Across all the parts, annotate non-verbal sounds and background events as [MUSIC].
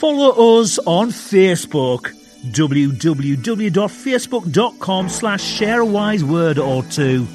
follow us on Facebook www.facebook.com slash share a wise word or two.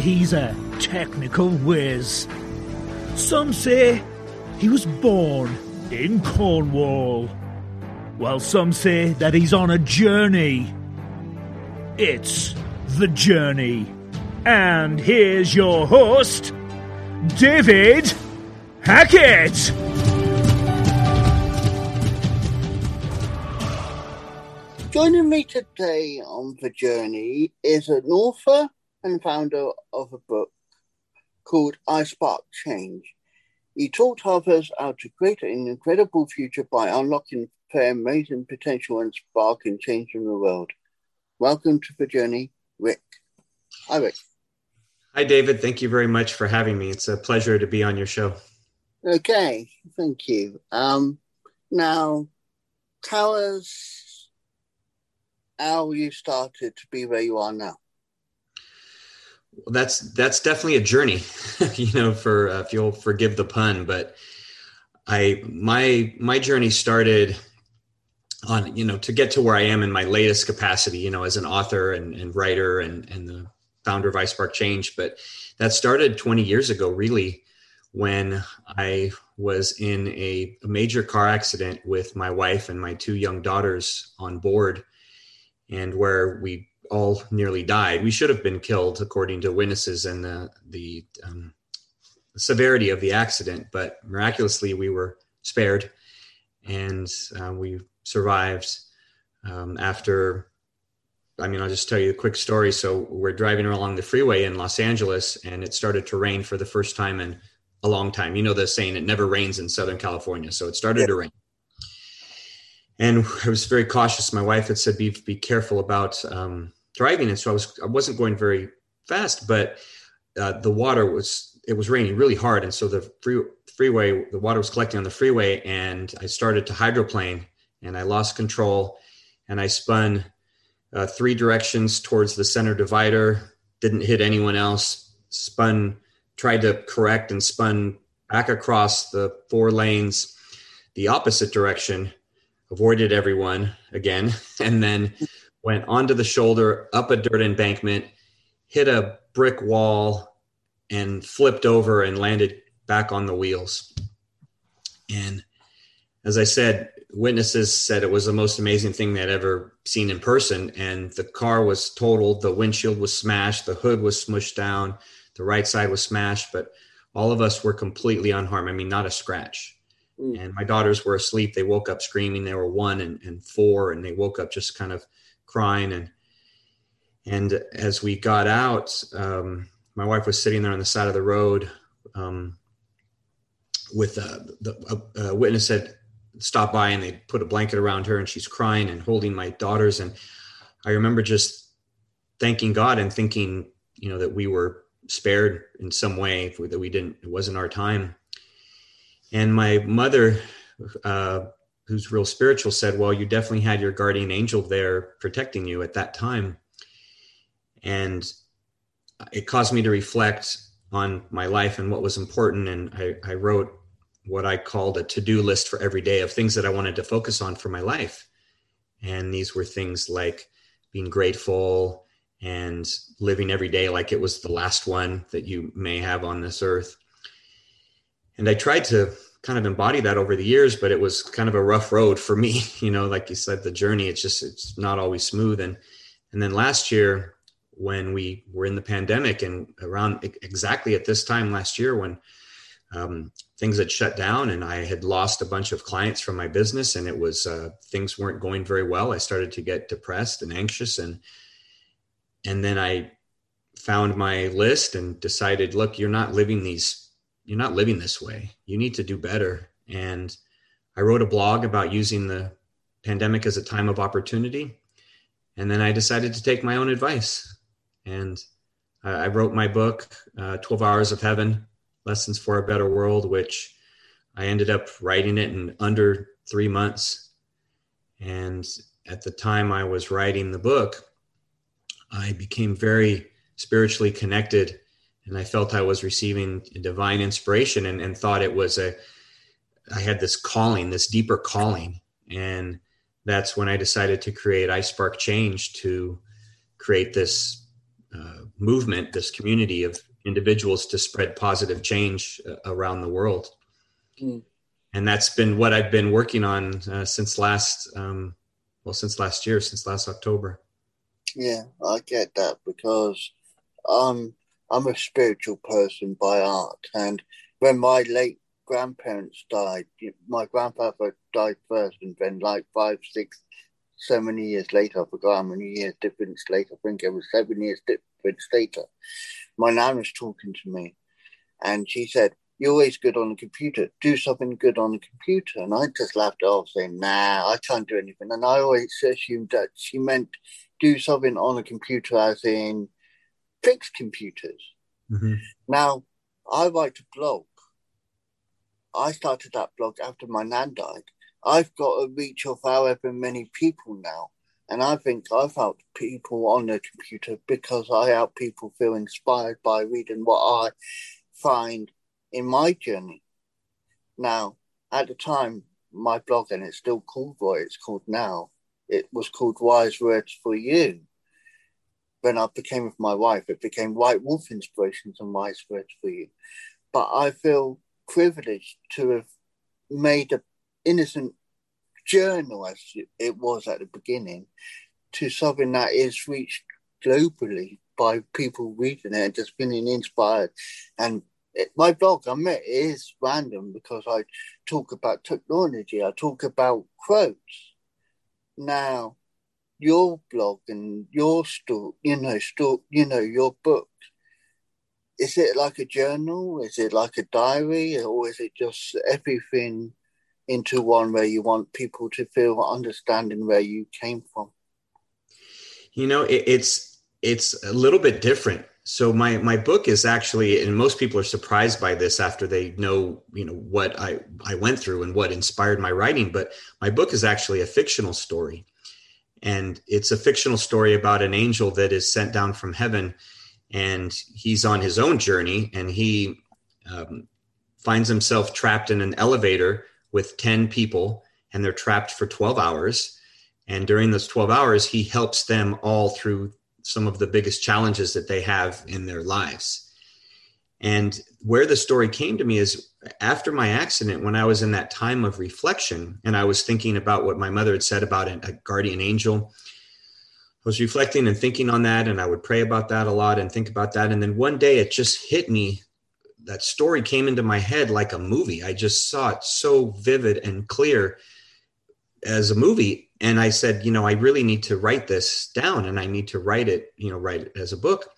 He's a technical whiz. Some say he was born in Cornwall. While some say that he's on a journey. It's The Journey. And here's your host, David Hackett. Joining me today on the journey is an author and founder of a book called I Spark Change. He taught others how to create an incredible future by unlocking their amazing potential and sparking change in the world. Welcome to the journey, Rick. Hi, Rick. Hi, David. Thank you very much for having me. It's a pleasure to be on your show. Okay, thank you. Um, now, tell us how you started to be where you are now. Well, that's that's definitely a journey, [LAUGHS] you know. For uh, if you'll forgive the pun, but I my my journey started on you know to get to where I am in my latest capacity, you know, as an author and, and writer and and the founder of iSpark Change. But that started 20 years ago, really, when I was in a, a major car accident with my wife and my two young daughters on board, and where we all nearly died. We should have been killed, according to witnesses and the the um, severity of the accident, but miraculously we were spared, and uh, we survived. Um, after, I mean, I'll just tell you a quick story. So we're driving along the freeway in Los Angeles, and it started to rain for the first time in a long time. You know the saying, "It never rains in Southern California," so it started yeah. to rain and I was very cautious. My wife had said, "Be be careful about um, driving, and so I was I wasn't going very fast, but uh, the water was it was raining really hard, and so the free, freeway the water was collecting on the freeway, and I started to hydroplane, and I lost control, and I spun uh, three directions towards the center divider, didn't hit anyone else, spun tried to correct and spun back across the four lanes the opposite direction avoided everyone again [LAUGHS] and then went onto the shoulder, up a dirt embankment, hit a brick wall, and flipped over and landed back on the wheels. And as I said, witnesses said it was the most amazing thing they'd ever seen in person. And the car was totaled, the windshield was smashed, the hood was smushed down, the right side was smashed, but all of us were completely unharmed. I mean, not a scratch. Mm. And my daughters were asleep. They woke up screaming. They were one and, and four, and they woke up just kind of crying. And and as we got out um, my wife was sitting there on the side of the road um, with a, the, a, a witness had stopped by and they put a blanket around her and she's crying and holding my daughters. And i remember just thanking god and thinking you know that we were spared in some way that we didn't it wasn't our time. And my mother uh, who's real spiritual said, Well, you definitely had your guardian angel there protecting you at that time. And it caused me to reflect on my life and what was important. And I, I wrote what I called a to do list for every day of things that I wanted to focus on for my life. And these were things like being grateful and living every day like it was the last one that you may have on this earth. And I tried to kind of embodied that over the years, but it was kind of a rough road for me. [LAUGHS] You know, like you said, the journey, it's just, it's not always smooth. And, and then last year, when we were in the pandemic and around exactly at this time last year, when um, things had shut down and I had lost a bunch of clients from my business and it was, uh, things weren't going very well. I started to get depressed and anxious and, and then I found my list and decided, look, you're not living these you're not living this way. You need to do better. And I wrote a blog about using the pandemic as a time of opportunity. And then I decided to take my own advice. And I wrote my book, uh, 12 Hours of Heaven Lessons for a Better World, which I ended up writing it in under three months. And at the time I was writing the book, I became very spiritually connected and I felt I was receiving divine inspiration and, and thought it was a, I had this calling, this deeper calling. And that's when I decided to create I Spark Change to create this uh, movement, this community of individuals to spread positive change uh, around the world. Mm. And that's been what I've been working on uh, since last, um, well, since last year, since last October. Yeah, I get that because um, I'm a spiritual person by art. And when my late grandparents died, my grandfather died first, and then like five, six, so many years later, I forgot how many years difference later, I think it was seven years difference later, my nan was talking to me and she said, You're always good on the computer. Do something good on the computer. And I just laughed off, saying, Nah, I can't do anything. And I always assumed that she meant do something on the computer, as in fix computers. Mm-hmm. Now, I write a blog. I started that blog after my nan died. I've got a reach of however many people now. And I think I've helped people on the computer because I help people feel inspired by reading what I find in my journey. Now, at the time, my blog, and it's still called what it's called now, it was called Wise Words for You when I became with my wife, it became White Wolf Inspirations and Wise Words for You. But I feel privileged to have made an innocent journal, as it was at the beginning, to something that is reached globally by people reading it and just being inspired. And it, my blog, I admit, is random because I talk about technology, I talk about quotes. Now, your blog and your story, you know, story, you know, your book, is it like a journal? Is it like a diary, or is it just everything into one where you want people to feel understanding where you came from? You know, it, it's it's a little bit different. So my my book is actually, and most people are surprised by this after they know, you know, what I I went through and what inspired my writing. But my book is actually a fictional story and it's a fictional story about an angel that is sent down from heaven and he's on his own journey and he um, finds himself trapped in an elevator with 10 people and they're trapped for 12 hours. And during those 12 hours he helps them all through some of the biggest challenges that they have in their lives. And where the story came to me is after my accident, when I was in that time of reflection and I was thinking about what my mother had said about a guardian angel, I was reflecting and thinking on that. And I would pray about that a lot and think about that. And then one day it just hit me. That story came into my head like a movie. I just saw it so vivid and clear as a movie. And I said, you know, I really need to write this down and I need to write it, you know, write it as a book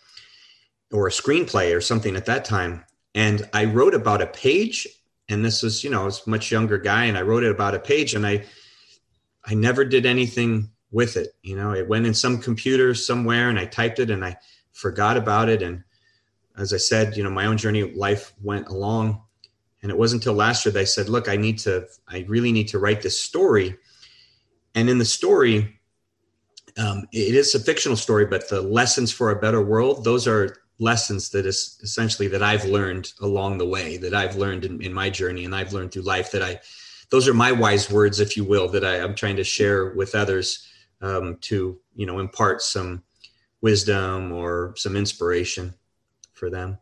or a screenplay or something at that time. And I wrote about a page, and this was, you know, I was a much younger guy, and I wrote it about a page, and I, I never did anything with it. You know, it went in some computer somewhere, and I typed it, and I forgot about it. And as I said, you know, my own journey life went along, and it wasn't until last year that I said, "Look, I need to, I really need to write this story." And in the story, um, it is a fictional story, but the lessons for a better world, those are lessons that is essentially that I've learned along the way, that I've learned in, in my journey and I've learned through life that I, those are my wise words, if you will, that I, am trying to share with others um, to, you know, impart some wisdom or some inspiration for them.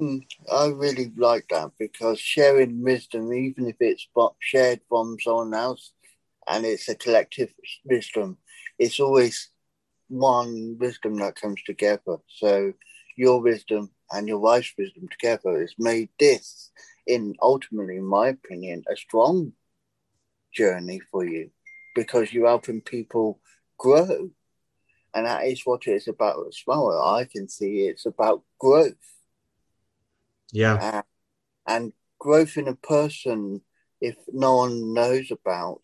Mm, I really like that because sharing wisdom, even if it's shared from someone else and it's a collective wisdom, it's always one wisdom that comes together. So your wisdom and your wife's wisdom together has made this, in ultimately, in my opinion, a strong journey for you because you're helping people grow. And that is what it is about as well. I can see it's about growth. Yeah. Uh, and growth in a person, if no one knows about,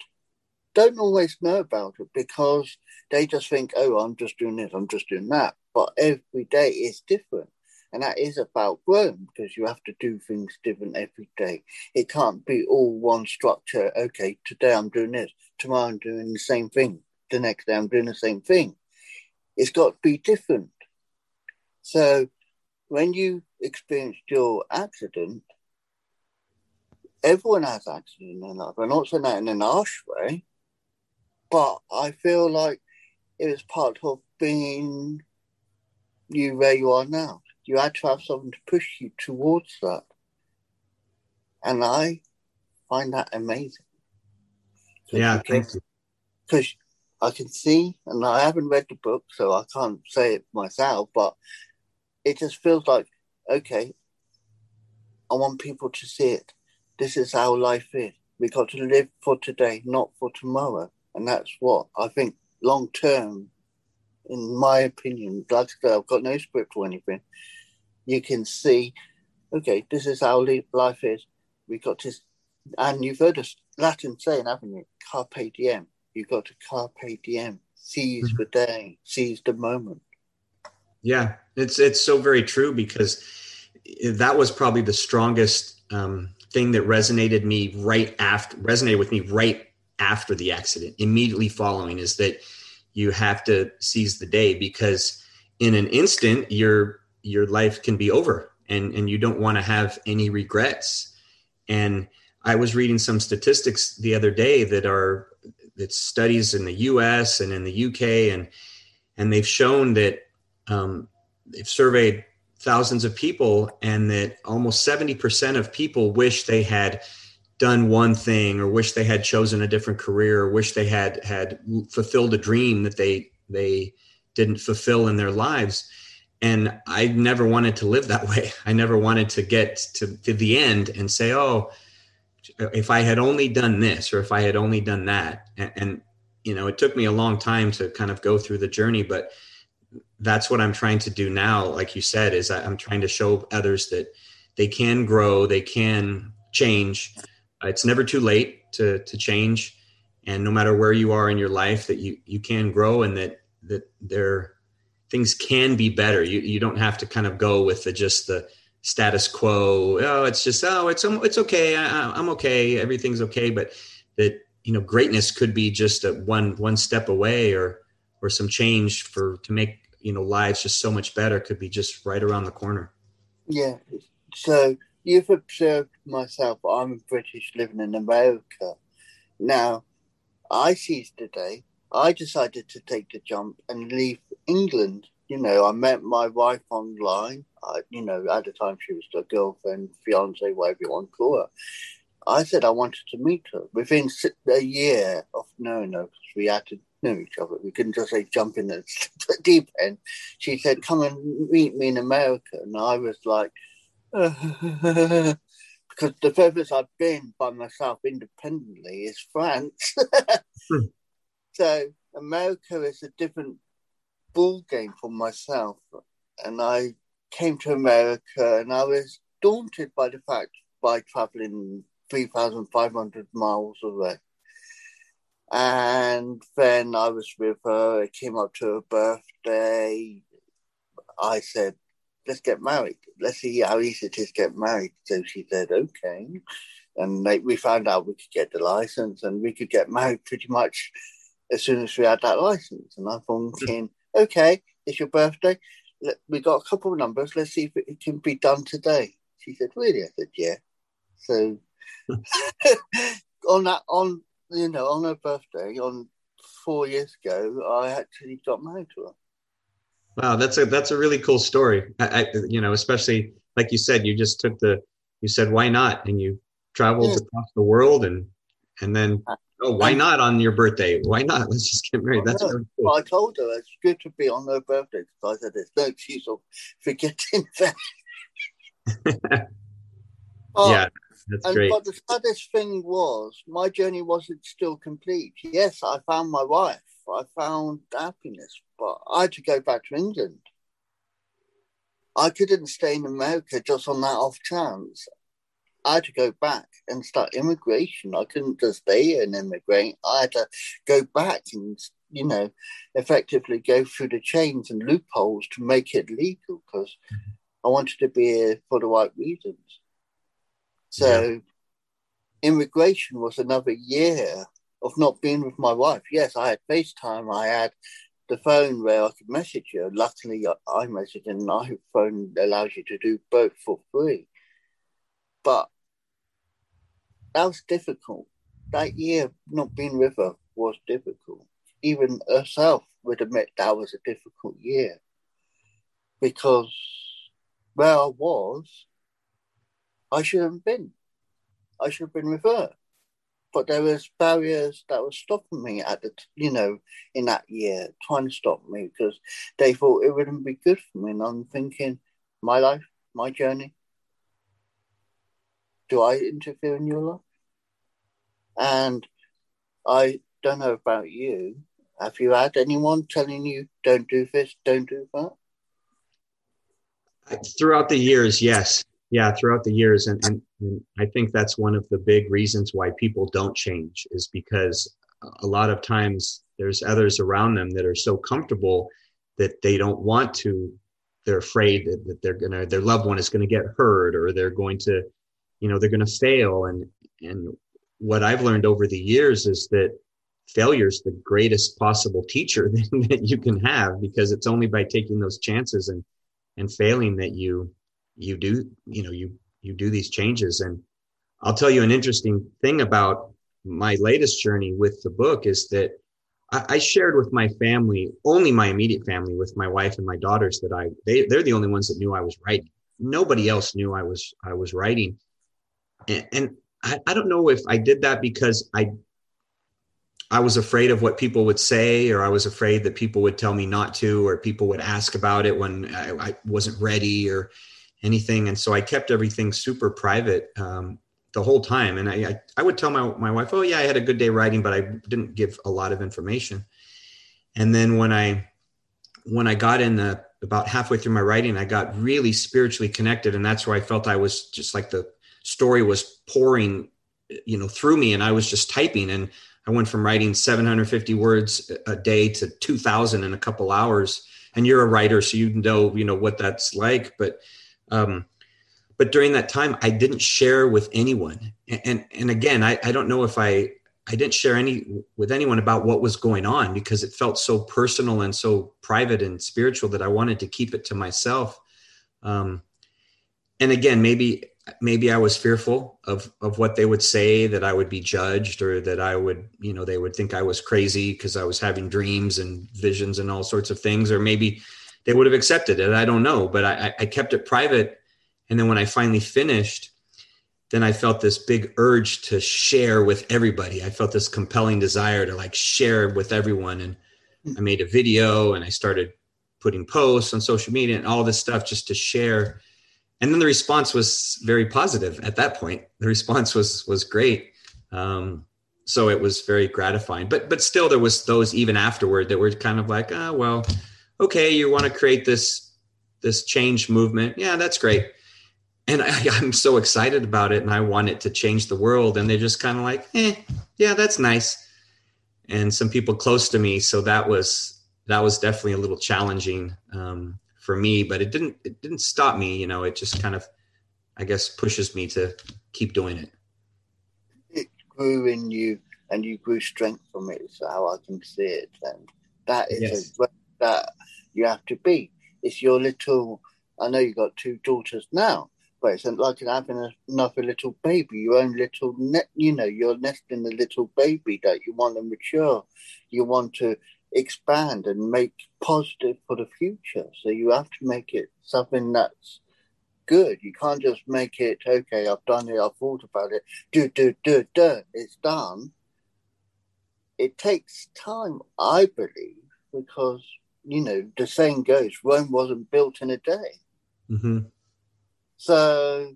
don't always know about it because they just think, oh, I'm just doing this, I'm just doing that. But every day is different. And that is about growing because you have to do things different every day. It can't be all one structure. Okay, today I'm doing this, tomorrow I'm doing the same thing, the next day I'm doing the same thing. It's got to be different. So when you experienced your accident, everyone has accidents in life. I'm not saying that in an harsh way, but I feel like it was part of being you where you are now. You had to have someone to push you towards that. And I find that amazing. Yeah, thank you. Because I can see, and I haven't read the book, so I can't say it myself, but it just feels like, okay, I want people to see it. This is how life is. We got to live for today, not for tomorrow. And that's what I think long term, in my opinion, like I said, I've got no script or anything. You can see, okay, this is how life is. We've got to, and you've heard us Latin saying, haven't you? Carpe diem. You've got to carpe diem, seize mm-hmm. the day, seize the moment. Yeah, it's it's so very true because that was probably the strongest um, thing that resonated me right after resonated with me right after the accident, immediately following, is that you have to seize the day because in an instant your your life can be over and and you don't want to have any regrets. And I was reading some statistics the other day that are that studies in the U.S. and in the U.K. and and they've shown that um, they've surveyed thousands of people and that almost 70% of people wish they had done one thing or wish they had chosen a different career or wish they had had fulfilled a dream that they they didn't fulfill in their lives. And i never wanted to live that [LAUGHS] way. I never wanted to get to, to the end and say oh if i had only done this or if i had only done that. And, and you know it took me a long time to kind of go through the journey but that's what i'm trying to do now like you said is i'm trying to show others that they can grow they can change it's never too late to to change. And no matter where you are in your life that you you can grow and that that there things can be better. You you don't have to kind of go with the just the status quo. Oh it's just oh it's it's okay. I, i'm okay. Everything's okay. But that you know greatness could be just a one one step away or or some change for to make you know lives just so much better could be just right around the corner. Yeah. So you've observed myself, I'm British living in America. Now, I seized the day. I decided to take the jump and leave England. You know, I met my wife online. I, you know, at the time she was a girlfriend, fiance, whatever you want to call her. I said I wanted to meet her. Within a year of knowing her, because we had to know each other, we couldn't just say jump in the [LAUGHS] deep end. She said, "Come and meet me in America," and I was like, [LAUGHS] because the furthest I've been by myself independently is France. [LAUGHS] hmm. So America is a different ball game for myself. And I came to America and I was daunted by the fact by traveling 3,500 miles away. And then I was with her, it came up to her birthday. I said, let's get married. Let's see how easy it is to get married. So she said, okay. And we found out we could get the license and we could get married pretty much as soon as we had that license. And I thought, okay, it's your birthday. We got a couple of numbers. Let's see if it can be done today. She said, really? I said, yeah. So [LAUGHS] on that, on you know, on her birthday, on four years ago, I actually got married to her. Wow, that's a that's a really cool story. I, I, you know, especially like you said, you just took the, you said, why not? And you traveled yeah. across the world and, and then, uh, oh, why not on your birthday? Why not? Let's just get married. That's really cool. well, I told her it's good to be on her birthday because I said there's no excuse of forgetting [LAUGHS] that. [LAUGHS] yeah, that's and, great. But the saddest thing was my journey wasn't still complete. Yes, I found my wife. I found happiness, but I had to go back to England. I couldn't stay in America just on that off chance. I had to go back and start immigration. I couldn't just stay here and immigrate. I had to go back and, you know, effectively go through the chains and loopholes to make it legal because mm-hmm. I wanted to be here for the right reasons. So, yeah. immigration was another year of not being with my wife. Yes, I had FaceTime, I had the phone where I could message her. Luckily, iMessage and iPhone allows you to do both for free. But that was difficult. That year, not being with her was difficult. Even herself would admit that was a difficult year because where I was, I shouldn't have been. I should have been with her but there was barriers that were stopping me at the you know in that year trying to stop me because they thought it wouldn't be good for me and i'm thinking my life my journey. Do i interfere in your life? And i don't know about you. Have you had anyone telling you don't do this don't do that? Throughout the years yes yeah throughout the years and, and, and, i think that's one of the big reasons why people don't change is because a lot of times there's others around them that are so comfortable that they don't want to they're afraid that, that they're gonna their loved one is gonna get hurt or they're going to you know they're gonna fail. And and what i've learned over the years is that failure is the greatest possible teacher [LAUGHS] that you can have because it's only by taking those chances and and failing that you you do you know you you do these changes. And i'll tell you an interesting thing about my latest journey with the book is that I, shared with my family only my immediate family with my wife and my daughters that i they, they're the only ones that knew i was writing. Nobody else knew i was i was writing. And, and I, I don't know if i did that because i I was afraid of what people would say, or I was afraid that people would tell me not to, or people would ask about it when I, I wasn't ready, or anything. And so I kept everything super private um, the whole time. And I, I, I, would tell my, my wife, oh, yeah, I had a good day writing, but I didn't give a lot of information. And then when I, when I got in the, about halfway through my writing, I got really spiritually connected. And that's where I felt I was just like the story was pouring, you know, through me and I was just typing. And I went from writing 750 words a day to 2000 in a couple hours. And you're a writer, so you know, you know what that's like. But um, but during that time, I didn't share with anyone. And and, and again, I, I don't know if I I didn't share any with anyone about what was going on because it felt so personal and so private and spiritual that I wanted to keep it to myself. Um, and again, maybe maybe I was fearful of of what they would say that I would be judged or that I would you know they would think I was crazy because I was having dreams and visions and all sorts of things or maybe they would have accepted it. I don't know, but I, I kept it private. And then when I finally finished, then I felt this big urge to share with everybody. I felt this compelling desire to like share with everyone. And I made a video and I started putting posts on social media and all this stuff just to share. And then the response was very positive at that point. The response was was great. Um, so it was very gratifying. But but still there was those even afterward that were kind of like, ah, oh, well, okay, you want to create this this change movement. Yeah, that's great. And I, [LAUGHS] am so excited about it, and I want it to change the world. And they're just kind of like, eh, yeah, that's nice. And some people close to me, so that was that was definitely a little challenging um, for me. But it didn't it didn't stop me. You know, it just kind of, I guess, pushes me to keep doing it. It grew in you, and you grew strength from it. So how I can see it, and that is yes. a that you have to be. It's your little. I know you got two daughters now, but it's like having another little baby, your own little net. You know, you're nesting a little baby that you want to mature. You want to expand and make positive for the future. So you have to make it something that's good. You can't just make it, okay, I've done it, I've thought about it, do, do, do, do, it's done. It takes time, I believe, because, you know, the saying goes, Rome wasn't built in a day. Mm-hmm. So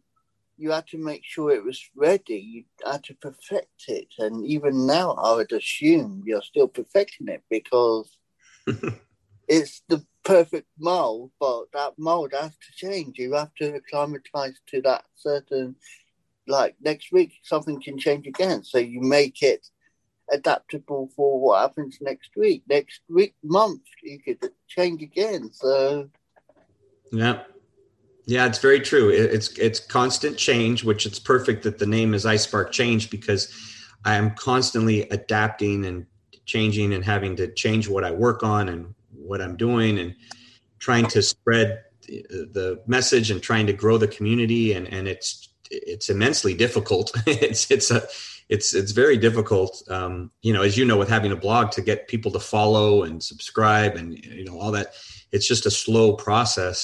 you had to make sure it was ready. You had to perfect it. And even now, I would assume you're still perfecting it because [LAUGHS] it's the perfect mold, but that mold has to change. You have to acclimatize to that certain, like next week, something can change again. So you make it adaptable for what happens next week. Next week, month, you could change again. So, yeah. Yeah, it's very true. It's it's constant change, which it's perfect that the name is iSpark Change because I am constantly adapting and changing and having to change what I work on and what I'm doing and trying to spread the message and trying to grow the community and and it's it's immensely difficult [LAUGHS] it's it's a it's it's very difficult um, you know as you know with having a blog to get people to follow and subscribe and you know all that it's just a slow process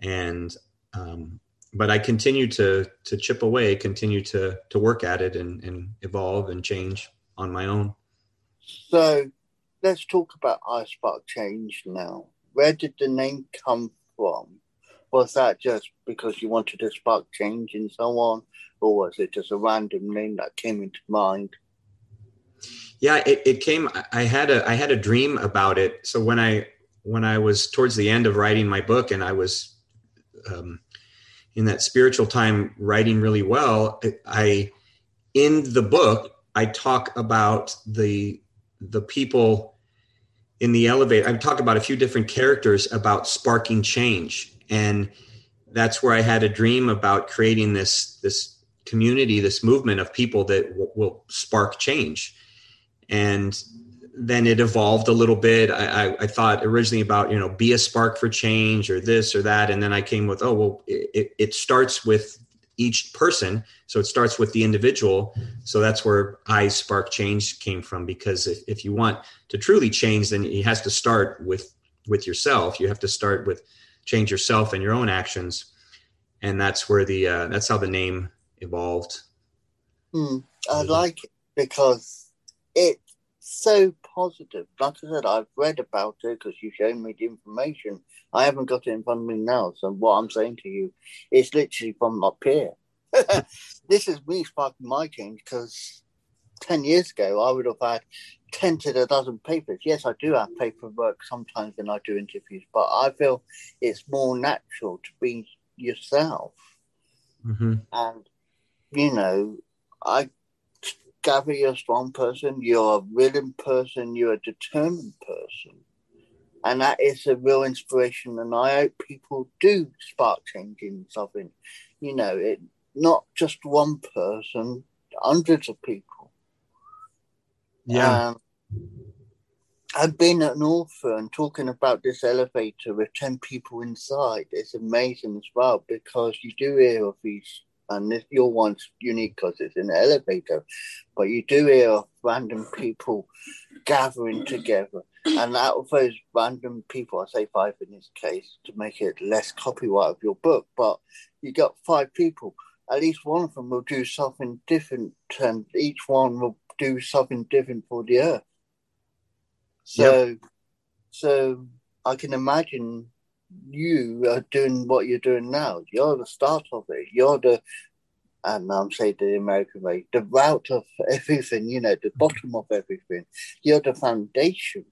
and um, but I continue to to chip away continue to to work at it and, and evolve and change on my own so let's talk about iSpark Change now. Where did the name come from? Was that just because you wanted to spark change and so on, or was it just a random name that came into mind? Yeah, it, it came. I had a I had a dream about it. So when I when I was towards the end of writing my book, and I was um, in that spiritual time writing really well, I in the book I talk about the the people in the elevator, I've talked about a few different characters about sparking change. And that's where I had a dream about creating this, this community, this movement of people that w- will spark change. And then it evolved a little bit. I, I, I, thought originally about, you know, be a spark for change or this or that. And then I came with, oh, well, it, it starts with each person. So it starts with the individual. So that's where I spark change came from. Because if, if you want to truly change, then it has to start with with yourself. You have to start with change yourself and your own actions, and that's where the uh, that's how the name evolved. Mm, I like it because it's so positive. Like I said, I've read about it because you've shown me the information. I haven't got it in front of me now. So what I'm saying to you is literally from up here. [LAUGHS] this is me sparking my change because 10 years ago, I would have had 10 to a dozen papers. Yes, I do have paperwork sometimes when I do interviews, but I feel it's more natural to be yourself. Mm-hmm. And, you know, I gather you're a strong person, you're a willing person, you're a determined person. And that is a real inspiration. And I hope people do spark change in something. You know, it not just one person, hundreds of people. Yeah. Um, I've been at Norfolk and talking about this elevator with 10 people inside. It's amazing as well because you do hear of these and this, your one's unique because it's an elevator, but you do hear of random people gathering together. And out of those random people, I say five in this case to make it less copyright of your book, but you got five people. At least one of them will do something different, and each one will do something different for the earth. So, yep. so I can imagine you are doing what you're doing now. You're the start of it. You're the, and I'm saying the American way, the route of everything, you know, the bottom of everything. You're the foundation.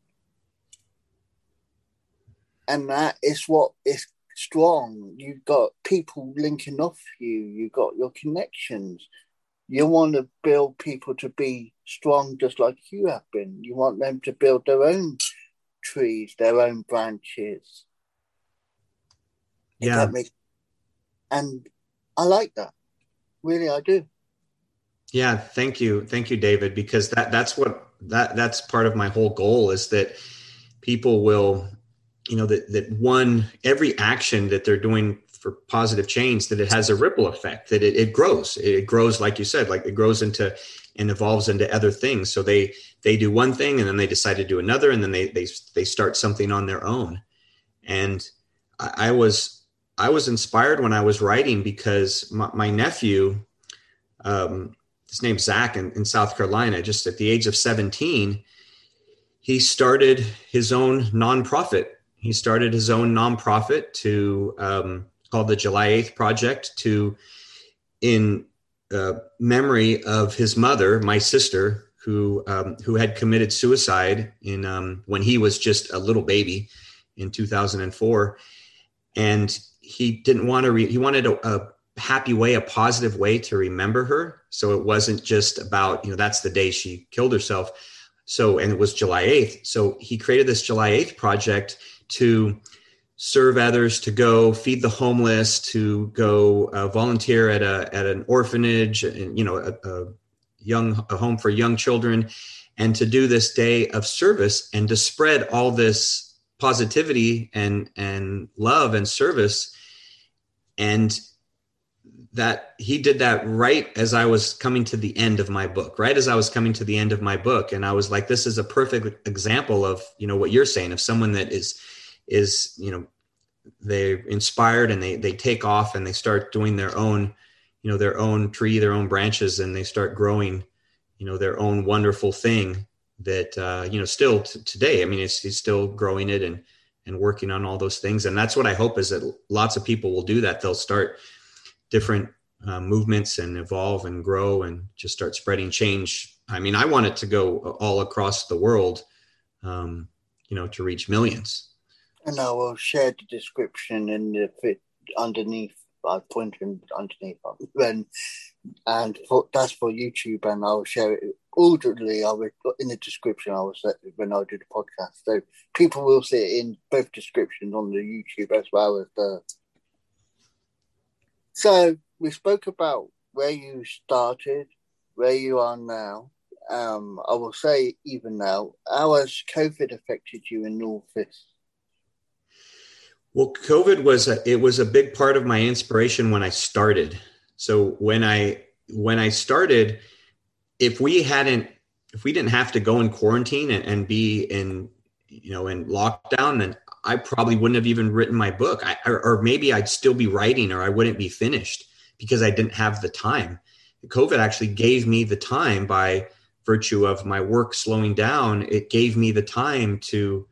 And that is what is strong. You've got people linking off you, you've got your connections. You want to build people to be strong just like you have been. You want them to build their own trees, their own branches, yeah. Makes, and I like that. Really, I do. Yeah, thank you, thank you, David. Because that that's what that that's part of my whole goal is that people will, you know, that that one every action that they're doing for positive change that it has a ripple effect that it, it grows. It grows like you said like it grows into and evolves into other things. So they they do one thing and then they decide to do another and then they they, they start something on their own. And I, I was I was inspired when I was writing because my, my nephew, um, his name's Zach in, in South Carolina, just at the age of 17, he started his own nonprofit. He started his own nonprofit to um, called the July 8th Project to in uh, memory of his mother, my sister, who um, who had committed suicide in um, when he was just a little baby in 2004, and he didn't want to. Re- he wanted a, a happy way, a positive way to remember her. So it wasn't just about you know that's the day she killed herself. So and it was July 8th. So he created this July 8th project to serve others, to go feed the homeless, to go uh, volunteer at a at an orphanage, and you know, a, a young a home for young children, and to do this day of service and to spread all this positivity and and love and service, and that he did that right as I was coming to the end of my book, right as I was coming to the end of my book, and I was like, this is a perfect example of you know what you're saying of someone that is is you know they're inspired and they they take off and they start doing their own you know their own tree their own branches and they start growing you know their own wonderful thing that uh, you know still t- today i mean it's he's still growing it and and working on all those things. And that's what i hope is that lots of people will do that. They'll start different uh, movements and evolve and grow and just start spreading change. I mean i want it to go all across the world um, you know to reach millions and I will share the description in the fit underneath. I point pointed underneath, and and for, that's for YouTube, and I'll share it audibly. I will in the description. I will set when I do the podcast, so people will see it in both descriptions on the YouTube as well as the. So we spoke about where you started, where you are now. Um, I will say even now, how has COVID affected you in Northeast? Well, COVID was a, it was a big part of my inspiration when I started. So when I when I started, if we hadn't if we didn't have to go in quarantine and, and be in you know in lockdown, then I probably wouldn't have even written my book. I, or, or maybe I'd still be writing, or I wouldn't be finished because I didn't have the time. COVID actually gave me the time by virtue of my work slowing down. It gave me the time to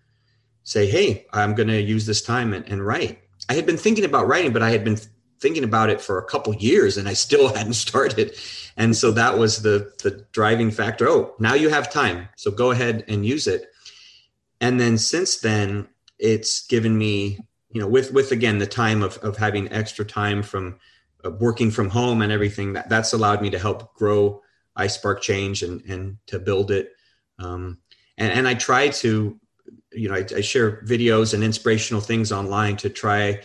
say, hey, I'm going to use this time and, and, write. I had been thinking about writing, but I had been thinking about it for a couple years and I still [LAUGHS] hadn't started. And so that was the the driving factor. Oh, now you have time. So go ahead and use it. And then since then, it's given me, you know, with with again the time of of having extra time from uh, working from home and everything that that's allowed me to help grow iSpark Change and and to build it. Um, and, and I try to you know, I, I, share videos and inspirational things online to try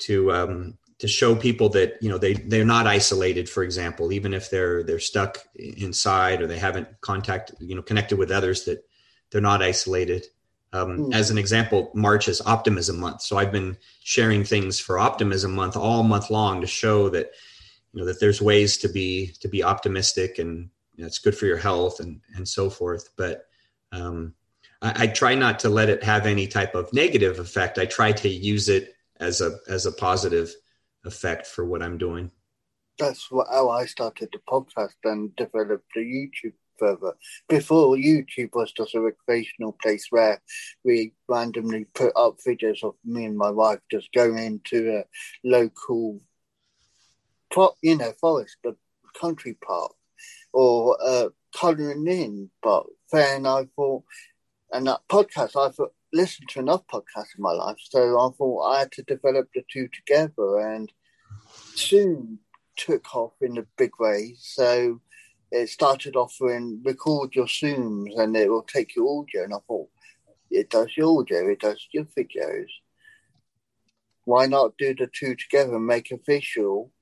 to um, to show people that you know they they're not isolated. For example, even if they're they're stuck inside or they haven't contact you know connected with others, that they're not isolated. Um, mm. As an example, March is Optimism Month, so I've been sharing things for Optimism Month all month long to show that you know that there's ways to be to be optimistic and you know, it's good for your health and and so forth. But um, I, I try not to let it have any type of negative effect. I try to use it as a as a positive effect for what I'm doing. That's how I started the podcast and developed the YouTube further. Before YouTube was just a recreational place where we randomly put up videos of me and my wife just going into a local, you know, forest, a country park, or uh, colouring in. But then I thought and that podcast, I've listened to enough podcasts in my life, so I thought I had to develop the two together, and Zoom took off in a big way. So it started offering record your Zooms, and it will take your audio, and I thought it does your audio, it does your videos. Why not do the two together and make it visual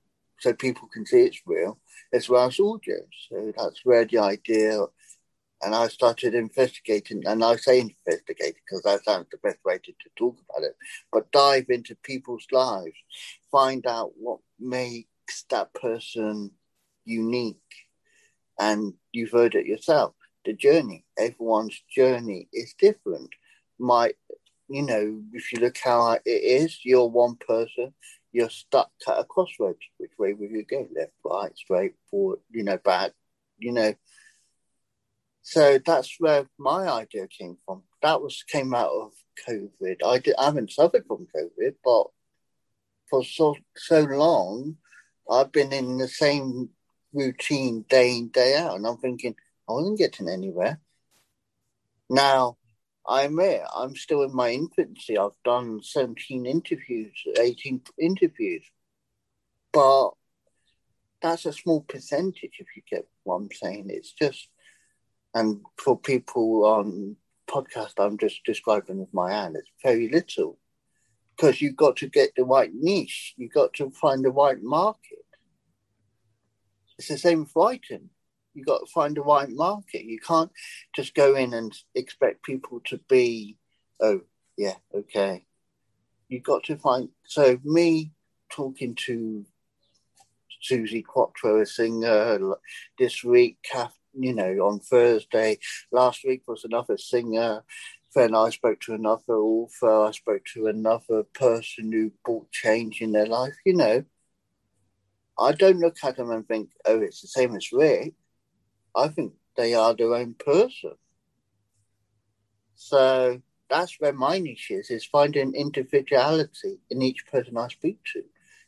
so people can see it's real as well as audio? So that's where the idea and I started investigating, and I say investigating because that sounds the best way to, to talk about it, but dive into people's lives, find out what makes that person unique. And you've heard it yourself the journey, everyone's journey is different. My, you know, if you look how it is, you're one person, you're stuck at a crossroads. Which way will you go? Left, right, straight, forward, you know, back, you know. So that's where my idea came from. That was came out of COVID. I, did, I haven't suffered from COVID, but for so so long, I've been in the same routine day in day out, and I'm thinking I wasn't getting anywhere. Now I'm admit I'm still in my infancy. I've done 17 interviews, 18 interviews, but that's a small percentage if you get what I'm saying. It's just, and for people on podcast, I'm just describing with my hand, it's very little because you've got to get the right niche, you've got to find the right market. It's the same with writing You've got to find the right market. You can't just go in and expect people to be, oh, yeah, okay. You've got to find. So me talking to Suzi Quatro, a singer, this week, you know, on Thursday. Last week was another singer. Then I spoke to another author. I spoke to another person who brought change in their life. You know, I don't look at them and think, oh, it's the same as Rick. I think they are their own person. So that's where my niche is, is finding individuality in each person I speak to.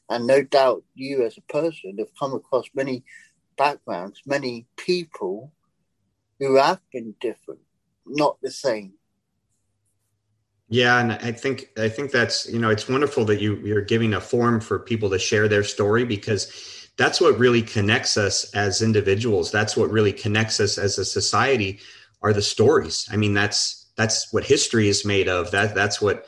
And no doubt you as a person have come across many backgrounds, many people who have been different, not the same. Yeah, and I think I think that's you know it's wonderful that you you're giving a forum for people to share their story because that's what really connects us as individuals. That's what really connects us as a society are the stories. I mean that's that's what history is made of. That that's what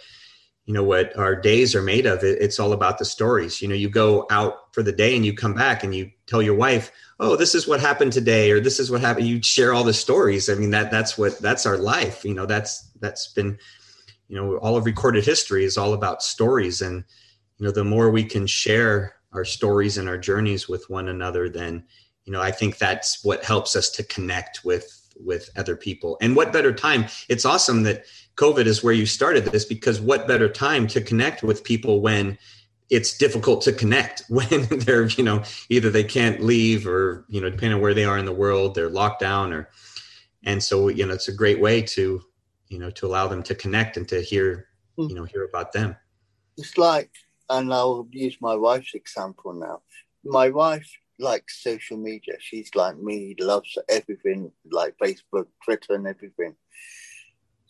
you know what our days are made of. It, it's all about the stories. You know you go out for the day and you come back and you tell your wife oh this is what happened today or this is what happened you share all the stories. I mean that that's what that's our life you know that's that's been you know all of recorded history is all about stories. And you know the more we can share our stories and our journeys with one another then you know i think that's what helps us to connect with with other people. And what better time it's awesome that covid is where you started this because what better time to connect with people when it's difficult to connect [LAUGHS] when they're you know either they can't leave or you know depending on where they are in the world they're locked down or and so you know it's a great way to you know to allow them to connect and to hear hmm. you know hear about them it's like and I'll use my wife's example now. My wife likes social media. She's like me, loves everything like Facebook, Twitter, and everything.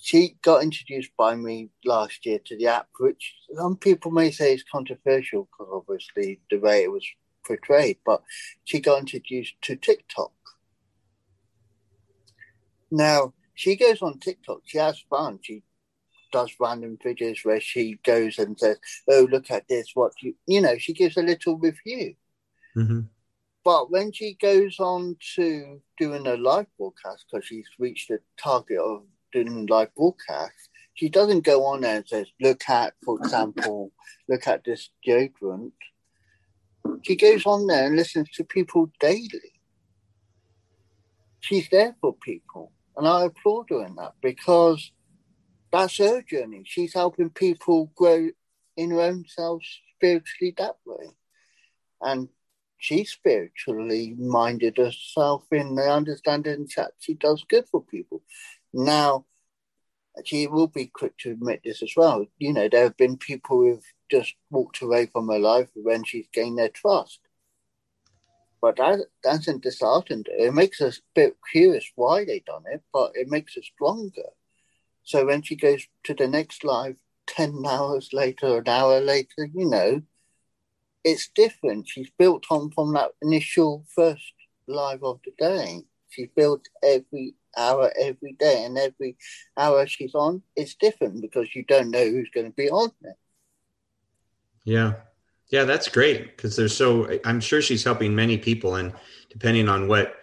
She got introduced by me last year to the app, which some people may say is controversial because obviously the way it was portrayed, but she got introduced to TikTok. Now, she goes on TikTok, she has fun, she does random videos where she goes and says, "Oh, look at this! What you you know?" She gives a little review. Mm-hmm. But when she goes on to doing a live broadcast, because she's reached a target of doing live broadcast, she doesn't go on there and says, "Look at, for example, look at this deodorant." She goes on there and listens to people daily. She's there for people, and I applaud her in that because that's her journey. She's helping people grow in her own self spiritually that way. And she spiritually minded herself in the understanding that she does good for people. Now, she will be quick to admit this as well. You know, there have been people who've just walked away from her life when she's gained their trust. But that doesn't dishearten her. It makes us a bit curious why they done it, but it makes us stronger. So when she goes to the next live 10 hours later, an hour later, you know, it's different. She's built on from that initial first live of the day. She's built every hour, every day, and every hour she's on, it's different because you don't know who's going to be on it. Yeah. Yeah, that's great because there's so, I'm sure she's helping many people, and depending on what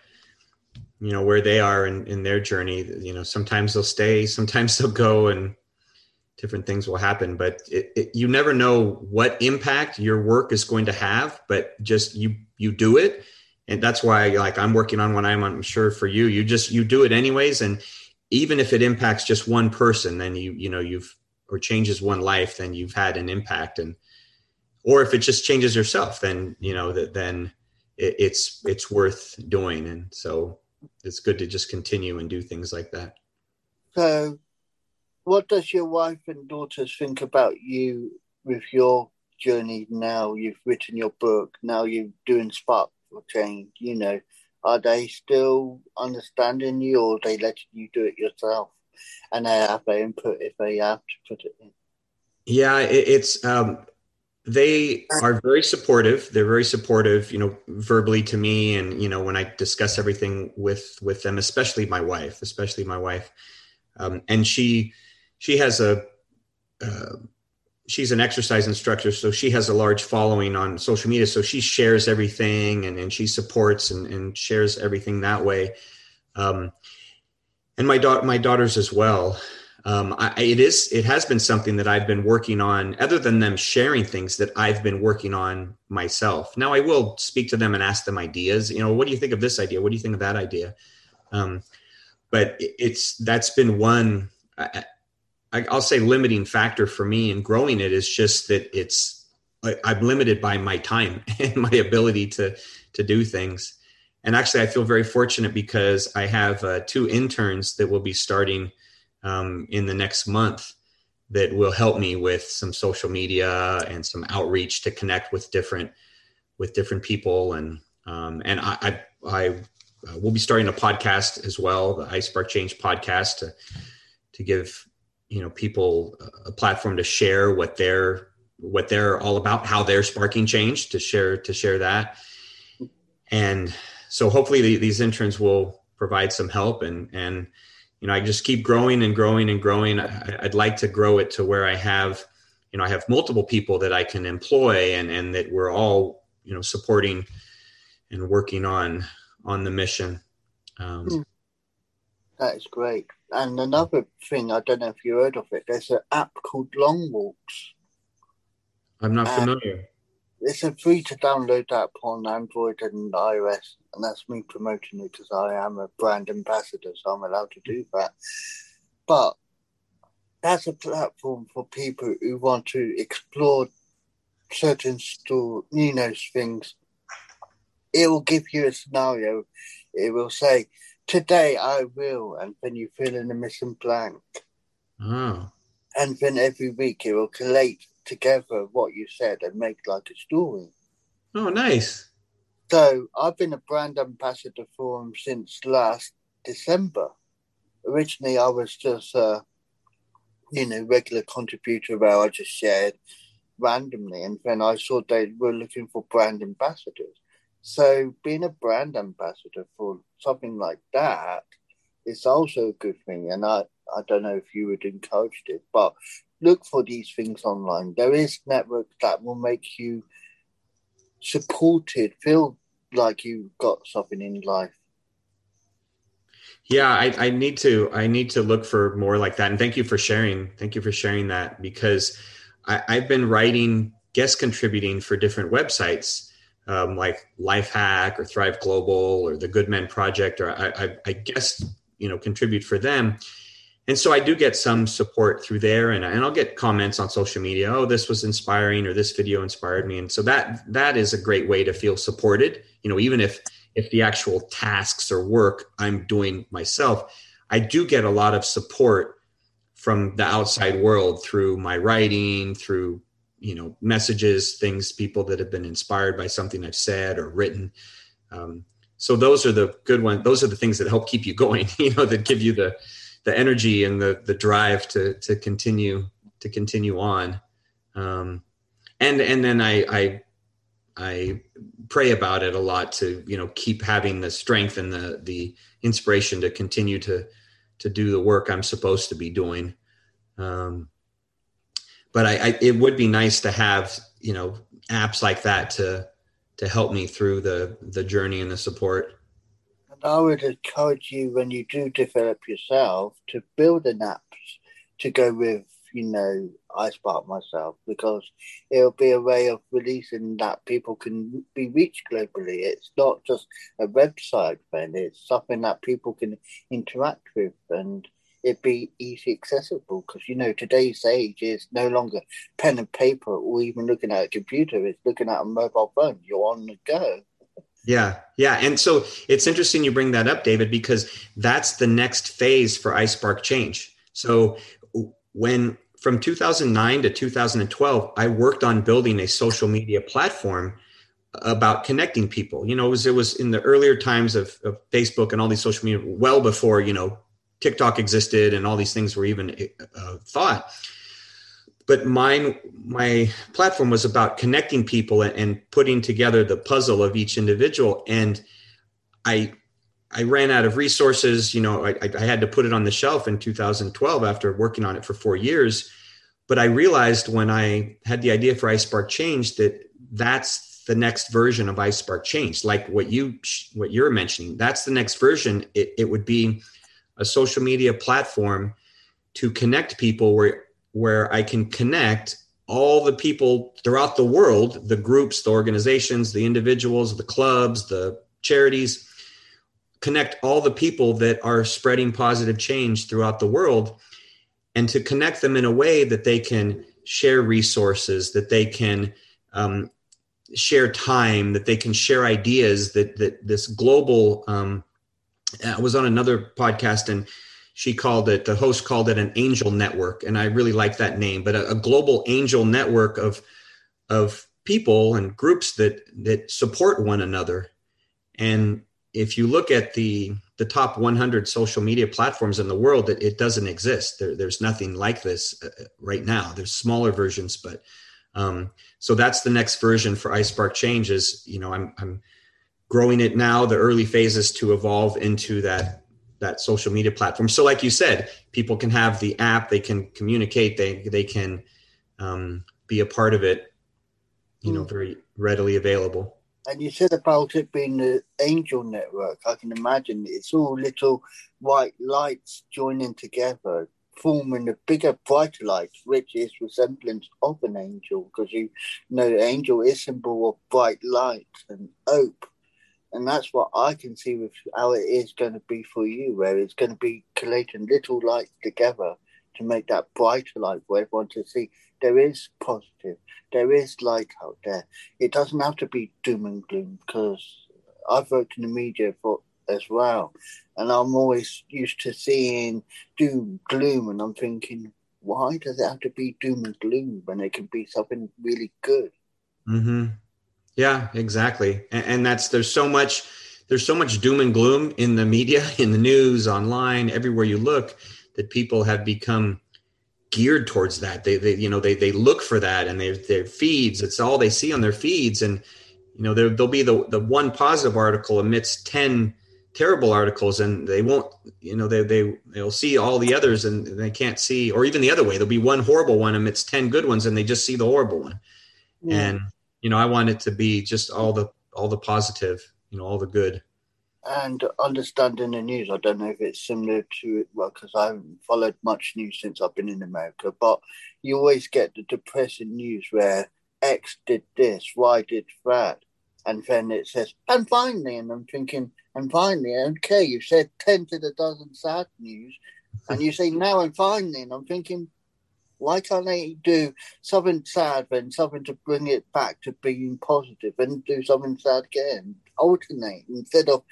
you know where they are in, in their journey you know sometimes they'll stay sometimes [LAUGHS] they'll go and different things will happen but it, it, you never know what impact your work is going to have but just you you do it and that's why like i'm working on what i'm i'm sure for you you just you do it anyways and even if it impacts just one person then you you know you've or changes one life then you've had an impact and or if it just changes yourself, then you know that then it, it's it's worth doing, and so it's good to just continue and do things like that. So, what does your wife and daughters think about you with your journey now? You've written your book. Now you're doing Spark for Change. You know, are they still understanding you, or they letting you do it yourself? And they have their input if they have to put it in. Yeah, it, it's um, they are very supportive. They're very supportive, you know, verbally to me, and you know, when I discuss everything with with them, especially my wife, especially my wife, um, and she she has a uh, she's an exercise instructor, so she has a large following on social media. So she shares everything and, and she supports and, and shares everything that way. Um, and my daughter, my daughters as well um, I, it is it has been something that I've been working on. Other than them sharing things that I've been working on myself. Now I will speak to them and ask them ideas. You know, what do you think of this idea? What do you think of that idea? Um, but it's that's been one. I, will say limiting factor for me in growing it is just that it's I'm limited by my time [LAUGHS] and my ability to to do things. And actually, I feel very fortunate because I have uh, two interns that will be starting um, in the next month that will help me with some social media and some outreach to connect with different with different people and um, and I I, I uh, will be starting a podcast as well, the iSpark Change podcast to to give you know people a platform to share what they're what they're all about, how they're sparking change to share to share that, and so hopefully the, these interns will provide some help and and you know, I just keep growing and growing and growing. I, would like to grow it to where I have, you know, I have multiple people that I can employ and, and that we're all, you know, supporting and working on, on the mission. Um, that is great. And another thing, I don't know if you heard of it, there's an app called Long Walks. I'm not uh, familiar it's a free to download app on Android and iOS, and that's me promoting it because I am a brand ambassador, so I'm allowed to do that. But that's a platform for people who want to explore certain store, you know, things. It will give you a scenario. It will say, "Today I will," and then you fill in the missing blank. Oh. And then every week it will collate together what you said and make like a story. Oh, nice. So I've been a brand ambassador for them since last December. Originally, I was just a, you know, regular contributor where I just shared randomly, and then I saw they were looking for brand ambassadors. So being a brand ambassador for something like that is also a good thing, and I I don't know if you would encourage it, but look for these things online. There is networks that will make you supported, feel like you've got something in life. Yeah, I, I need to I need to look for more like that. And thank you for sharing. Thank you for sharing that because I, I've been writing guest contributing for different websites um, like Lifehack or Thrive Global or the Good Men Project, or I, I, I guess you know contribute for them and so I do get some support through there, and, and I'll get comments on social media. Oh, this was inspiring, or this video inspired me, and so that that is a great way to feel supported. You know, even if if the actual tasks or work I'm doing myself, I do get a lot of support from the outside world through my writing, through you know messages, things, people that have been inspired by something I've said or written. Um, so those are the good ones. Those are the things that help keep you [LAUGHS] going. You know, that give you the the energy and the the drive to to continue to continue on um, and and then I, I I pray about it a lot to you know keep having the strength and the the inspiration to continue to to do the work I'm supposed to be doing. Um, but I, I, it would be nice to have you know apps like that to to help me through the the journey and the support. And I would encourage you when you do develop yourself to build an app to go with, you know, iSpark myself because it'll be a way of releasing that people can be reached globally. It's not just a website then, it's something that people can interact with and it be easy accessible because you know today's age is no longer pen and paper or even looking at a computer it's looking at a mobile phone. You're on the go. Yeah yeah and so it's interesting you bring that up david because that's the next phase for iSpark change. So when from 2009 to 2012 i worked on building a social media platform about connecting people. You know it was it was in the earlier times of, of facebook and all these social media well before you know TikTok existed and all these things were even uh, thought. But mine, my platform was about connecting people and, putting together the puzzle of each individual. And I, I ran out of resources. You know, I, I had to put it on the shelf in 2012 after working on it for four years. But I realized when I had the idea for iSpark Change that that's the next version of iSpark Change, like what you what you're mentioning. That's the next version. It, it would be a social media platform to connect people where where I can connect all the people throughout the world, the groups, the organizations, the individuals, the clubs, the charities, connect all the people that are spreading positive change throughout the world and to connect them in a way that they can share resources, that they can um, share time, that they can share ideas, that, that this global um, I was on another podcast and she called it the host called it an angel network. And i really like that name but a, a, global angel network of of people and groups that that support one another. And if you look at the the top 100 social media platforms in the world it, it doesn't exist. There, there's nothing like this uh, right now. There's smaller versions but um, so that's the next version for iSpark changes you know i'm i'm growing it now, the early phases to evolve into that that social media platform. So, like you said, people can have the app, they can communicate, they they can um, be a part of it, you know, mm. very readily available. And you said about it being the angel network. I can imagine it's all little white lights joining together, forming a bigger, brighter light, which is resemblance of an angel, because you know, angel is symbol of bright light and hope and that's what I can see with how it is going to be for you, where it's going to be collating little lights together to make that brighter light for everyone to see. There is positive, there is light out there. It doesn't have to be doom and gloom because I've worked in the media for as well, and I'm always used to seeing doom, gloom, and I'm thinking, why does it have to be doom and gloom when it can be something really good? Mm-hmm. Yeah, exactly. And, and that's there's so much there's so much doom and gloom in the media, [LAUGHS] in the news, online, everywhere you look, that people have become geared towards that. They, they you know, they they look for that, and they, their feeds. It's all they see on their feeds, and you know, there, there'll be the the one positive article amidst ten terrible articles, and they won't, you know, they they they'll see all the others, and they can't see, or even the other way. There'll be one horrible one amidst ten good ones, and they just see the horrible one, yeah. and you know i want it to be just all the all the positive you know all the good. And understanding the news i don't know if it's similar to well because i haven't followed much news since i've been in america but you always get the depressing news where x did this y did that and then it says and finally and i'm thinking and finally okay you said 10 to the dozen sad news and you say now and finally and i'm thinking why can't they do something sad then something to bring it back to being positive and do something sad again? Alternate instead of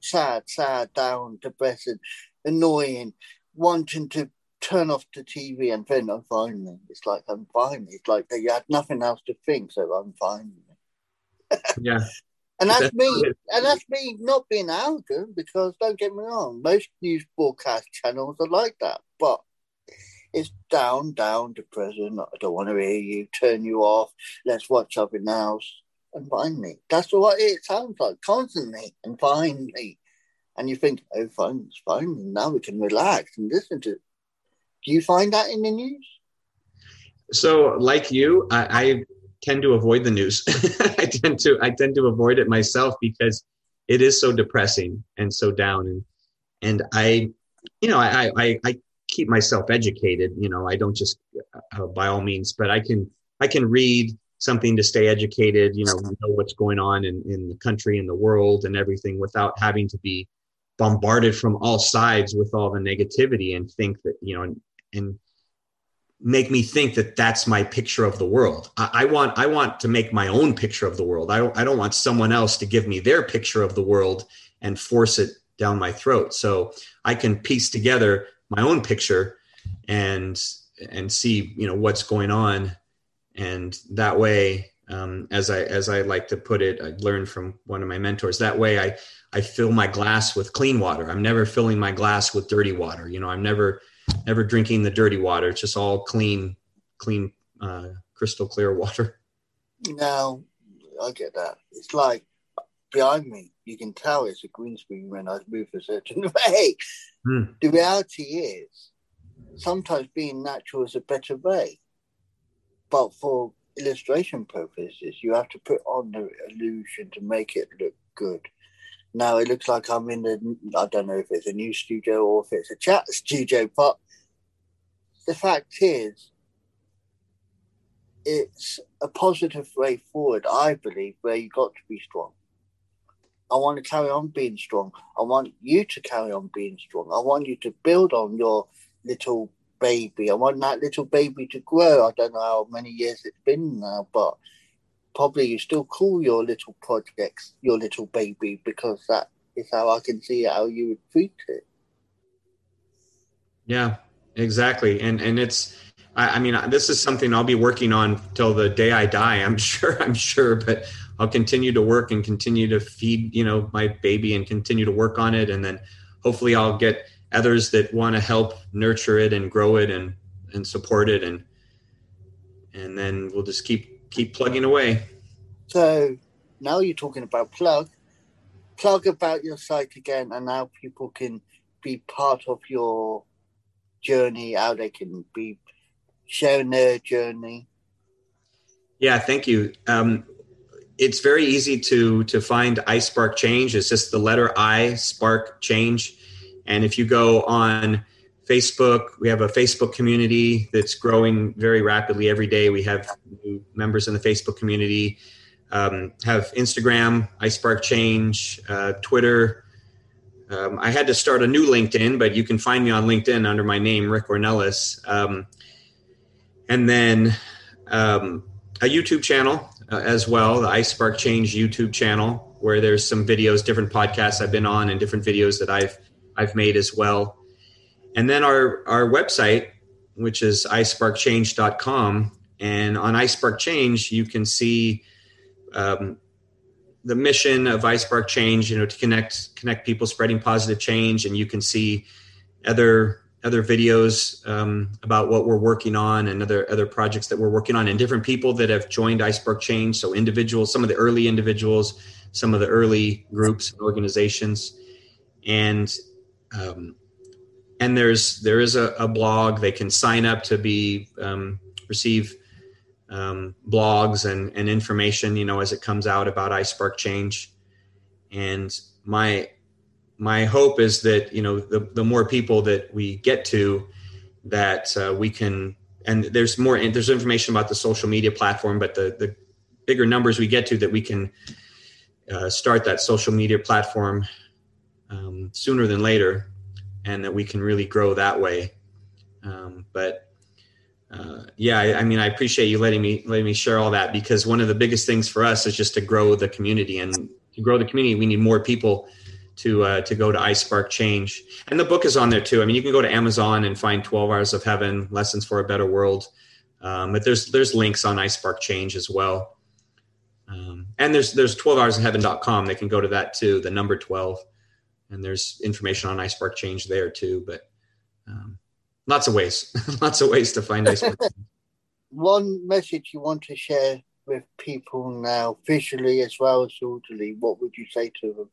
sad, sad, down, depressing, annoying, wanting to turn off the TV and then I'm finally. It's like I'm finally. It's like they had nothing else to think, so I'm finally. [LAUGHS] yeah. And that's me, and that's me not being arrogant because don't get me wrong, most news broadcast channels are like that. But it's down, down, depressing. I don't want to hear you. Turn you off. Let's watch something else. And finally, that's what it sounds like constantly. And finally, and you think, oh, fine, it's fine. Now we can relax and listen to. It. Do you find that in the news? So, like you, I, I tend to avoid the news. [LAUGHS] I tend to I tend to avoid it myself because it is so depressing and so down and and I you know I I I keep myself educated. You know, I don't just uh, by all means, but I can I can read something to stay educated. You know, know what's going on in in the country and the world and everything without having to be bombarded from all sides with all the negativity and think that you know and, and make me think that that's my picture of the world. I, I, want I want to make my own picture of the world. I don't I don't want someone else to give me their picture of the world and force it down my throat. So I can piece together my own picture and and see you know what's going on, and that way, um, as I as I like to put it, I learned from one of my mentors. That way, I I fill my glass with clean water. I'm never filling my glass with dirty water. You know, I'm never never drinking the dirty water. It's just all clean, clean, uh, crystal clear [LAUGHS] water. Now, I get that. It's like behind me, you can tell it's a green screen when I move a certain [LAUGHS] way. Hmm. The reality is, sometimes being natural is a better way. But for illustration purposes, you have to put on the illusion to make it look good. Now it looks like I'm in the, I don't know if it's a new studio or if it's a chat [LAUGHS] studio, but the fact is, it's a positive way forward, I believe, where you got to be strong. I want to carry on being strong. I want you to carry on being strong. I want you to build on your little baby. I want that little baby to grow. I don't know how many years it's been now, but probably you still call your little projects your little baby because that is how I can see how you would treat it. Yeah, exactly. And and it's I, I mean this is something I'll be working on till the day I die. I'm [LAUGHS] sure. I'm sure, but I'll continue to work and continue to feed you know my baby and continue to work on it, and then hopefully I'll get others that want to help nurture it and grow it and and support it and and then we'll just keep keep plugging away. So now you're talking about plug. Plug about your site again, and now people can be part of your journey, how they can be sharing their journey. Yeah, thank you. Um, it's very easy to to find iSpark Change. It's just the letter I Spark Change, and if you go on Facebook. We have a Facebook community that's growing very rapidly every day. We have new members in the Facebook community. Um, have Instagram, iSpark Change, uh, Twitter. Um, I had to start a new LinkedIn, but you can find me on LinkedIn under my name, Rick Ornelas. Um, and then um, a YouTube channel uh, as well, the iSpark Change YouTube channel, where there's some videos, different podcasts I've been on, and different videos that I've I've made as well. And then our, our website, which is isparkchange.com. And on iSpark Change, you can see um, the mission of iSpark Change, you know, to connect connect people spreading positive change. And you can see other other videos um, about what we're working on and other other projects that we're working on and different people that have joined iSpark Change. So individuals, some of the early individuals, some of the early groups and organizations. And um, and there's there is a, a, blog they can sign up to be um, receive um, blogs and, and information you know as it comes out about iSpark change and my my hope is that you know the, the more people that we get to that uh, we can and there's more there's information about the social media platform but the the bigger numbers we get to that we can uh, start that social media platform um, sooner than later and that we can really grow that way. Um, but uh, yeah, I, I, mean, I appreciate you letting me letting me share all that because one of the biggest things for us is just to grow the community, and to grow the community, we need more people to uh, to go to iSpark Change. And the book is on there too. I mean, you can go to Amazon and find Twelve Hours of Heaven: Lessons for a Better World. Um, but there's there's links on iSpark Change as well. Um, and there's there's 12hoursofheaven.com. They can go to that too. The number 12 and there's information on iSpark Change there too. But um, lots of ways, [LAUGHS] lots of ways to find [LAUGHS] iSpark. One message you want to share with people now, visually as well as audibly, what would you say to them?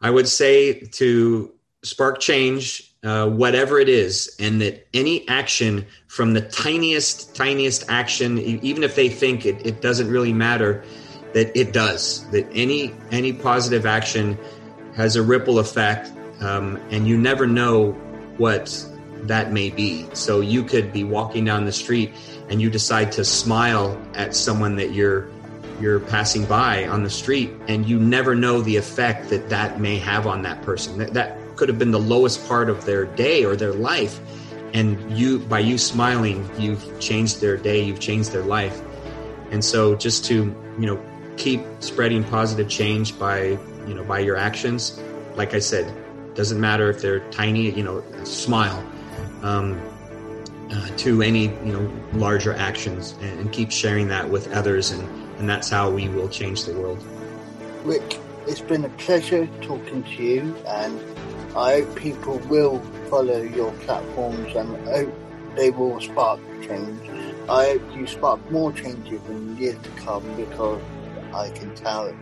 I would say to spark change, uh, whatever it is, and that any action from the tiniest, tiniest action, even if they think it, it doesn't really matter, that it does. That any any positive action has a ripple effect, um, and you never know what that may be. So you could be walking down the street and you decide to smile at someone that you're you're passing by on the street and you never know the effect that that may have on that person. That, that could have been the lowest part of their day or their life. And you by you smiling you've changed their day you've changed their life. And so just to you know keep spreading positive change by you know by your actions like i said doesn't matter if they're tiny you know smile. Um, uh, to any you know larger actions and, and keep sharing that with others and and that's how we will change the world Rick, it's been a pleasure talking to you, and I hope people will follow your platforms and hope they will spark change. I hope you spark more changes in years to come because I can tell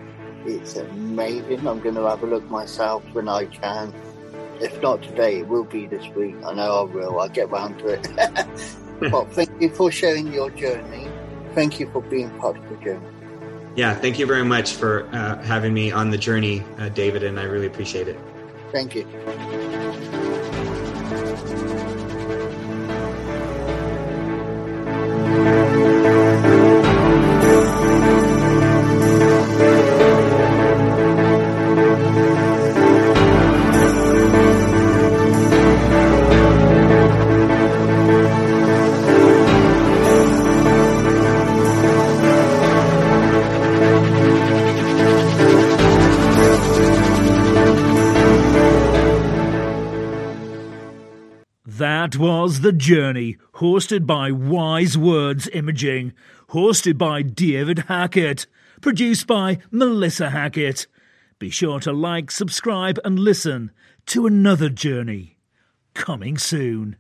it's amazing. I'm going to have a look myself when I can. If not today, it will be this week. I know I will. I'll get round to it. [LAUGHS] but thank you for sharing your journey. Thank you for being part of the journey. yeah thank you very much for uh, having me on the journey uh, david and i really appreciate it Thank you. That was The Journey, hosted by Wise Words Imaging, hosted by David Hackett, produced by Melissa Hackett. Be sure to like, subscribe, and listen to another journey coming soon.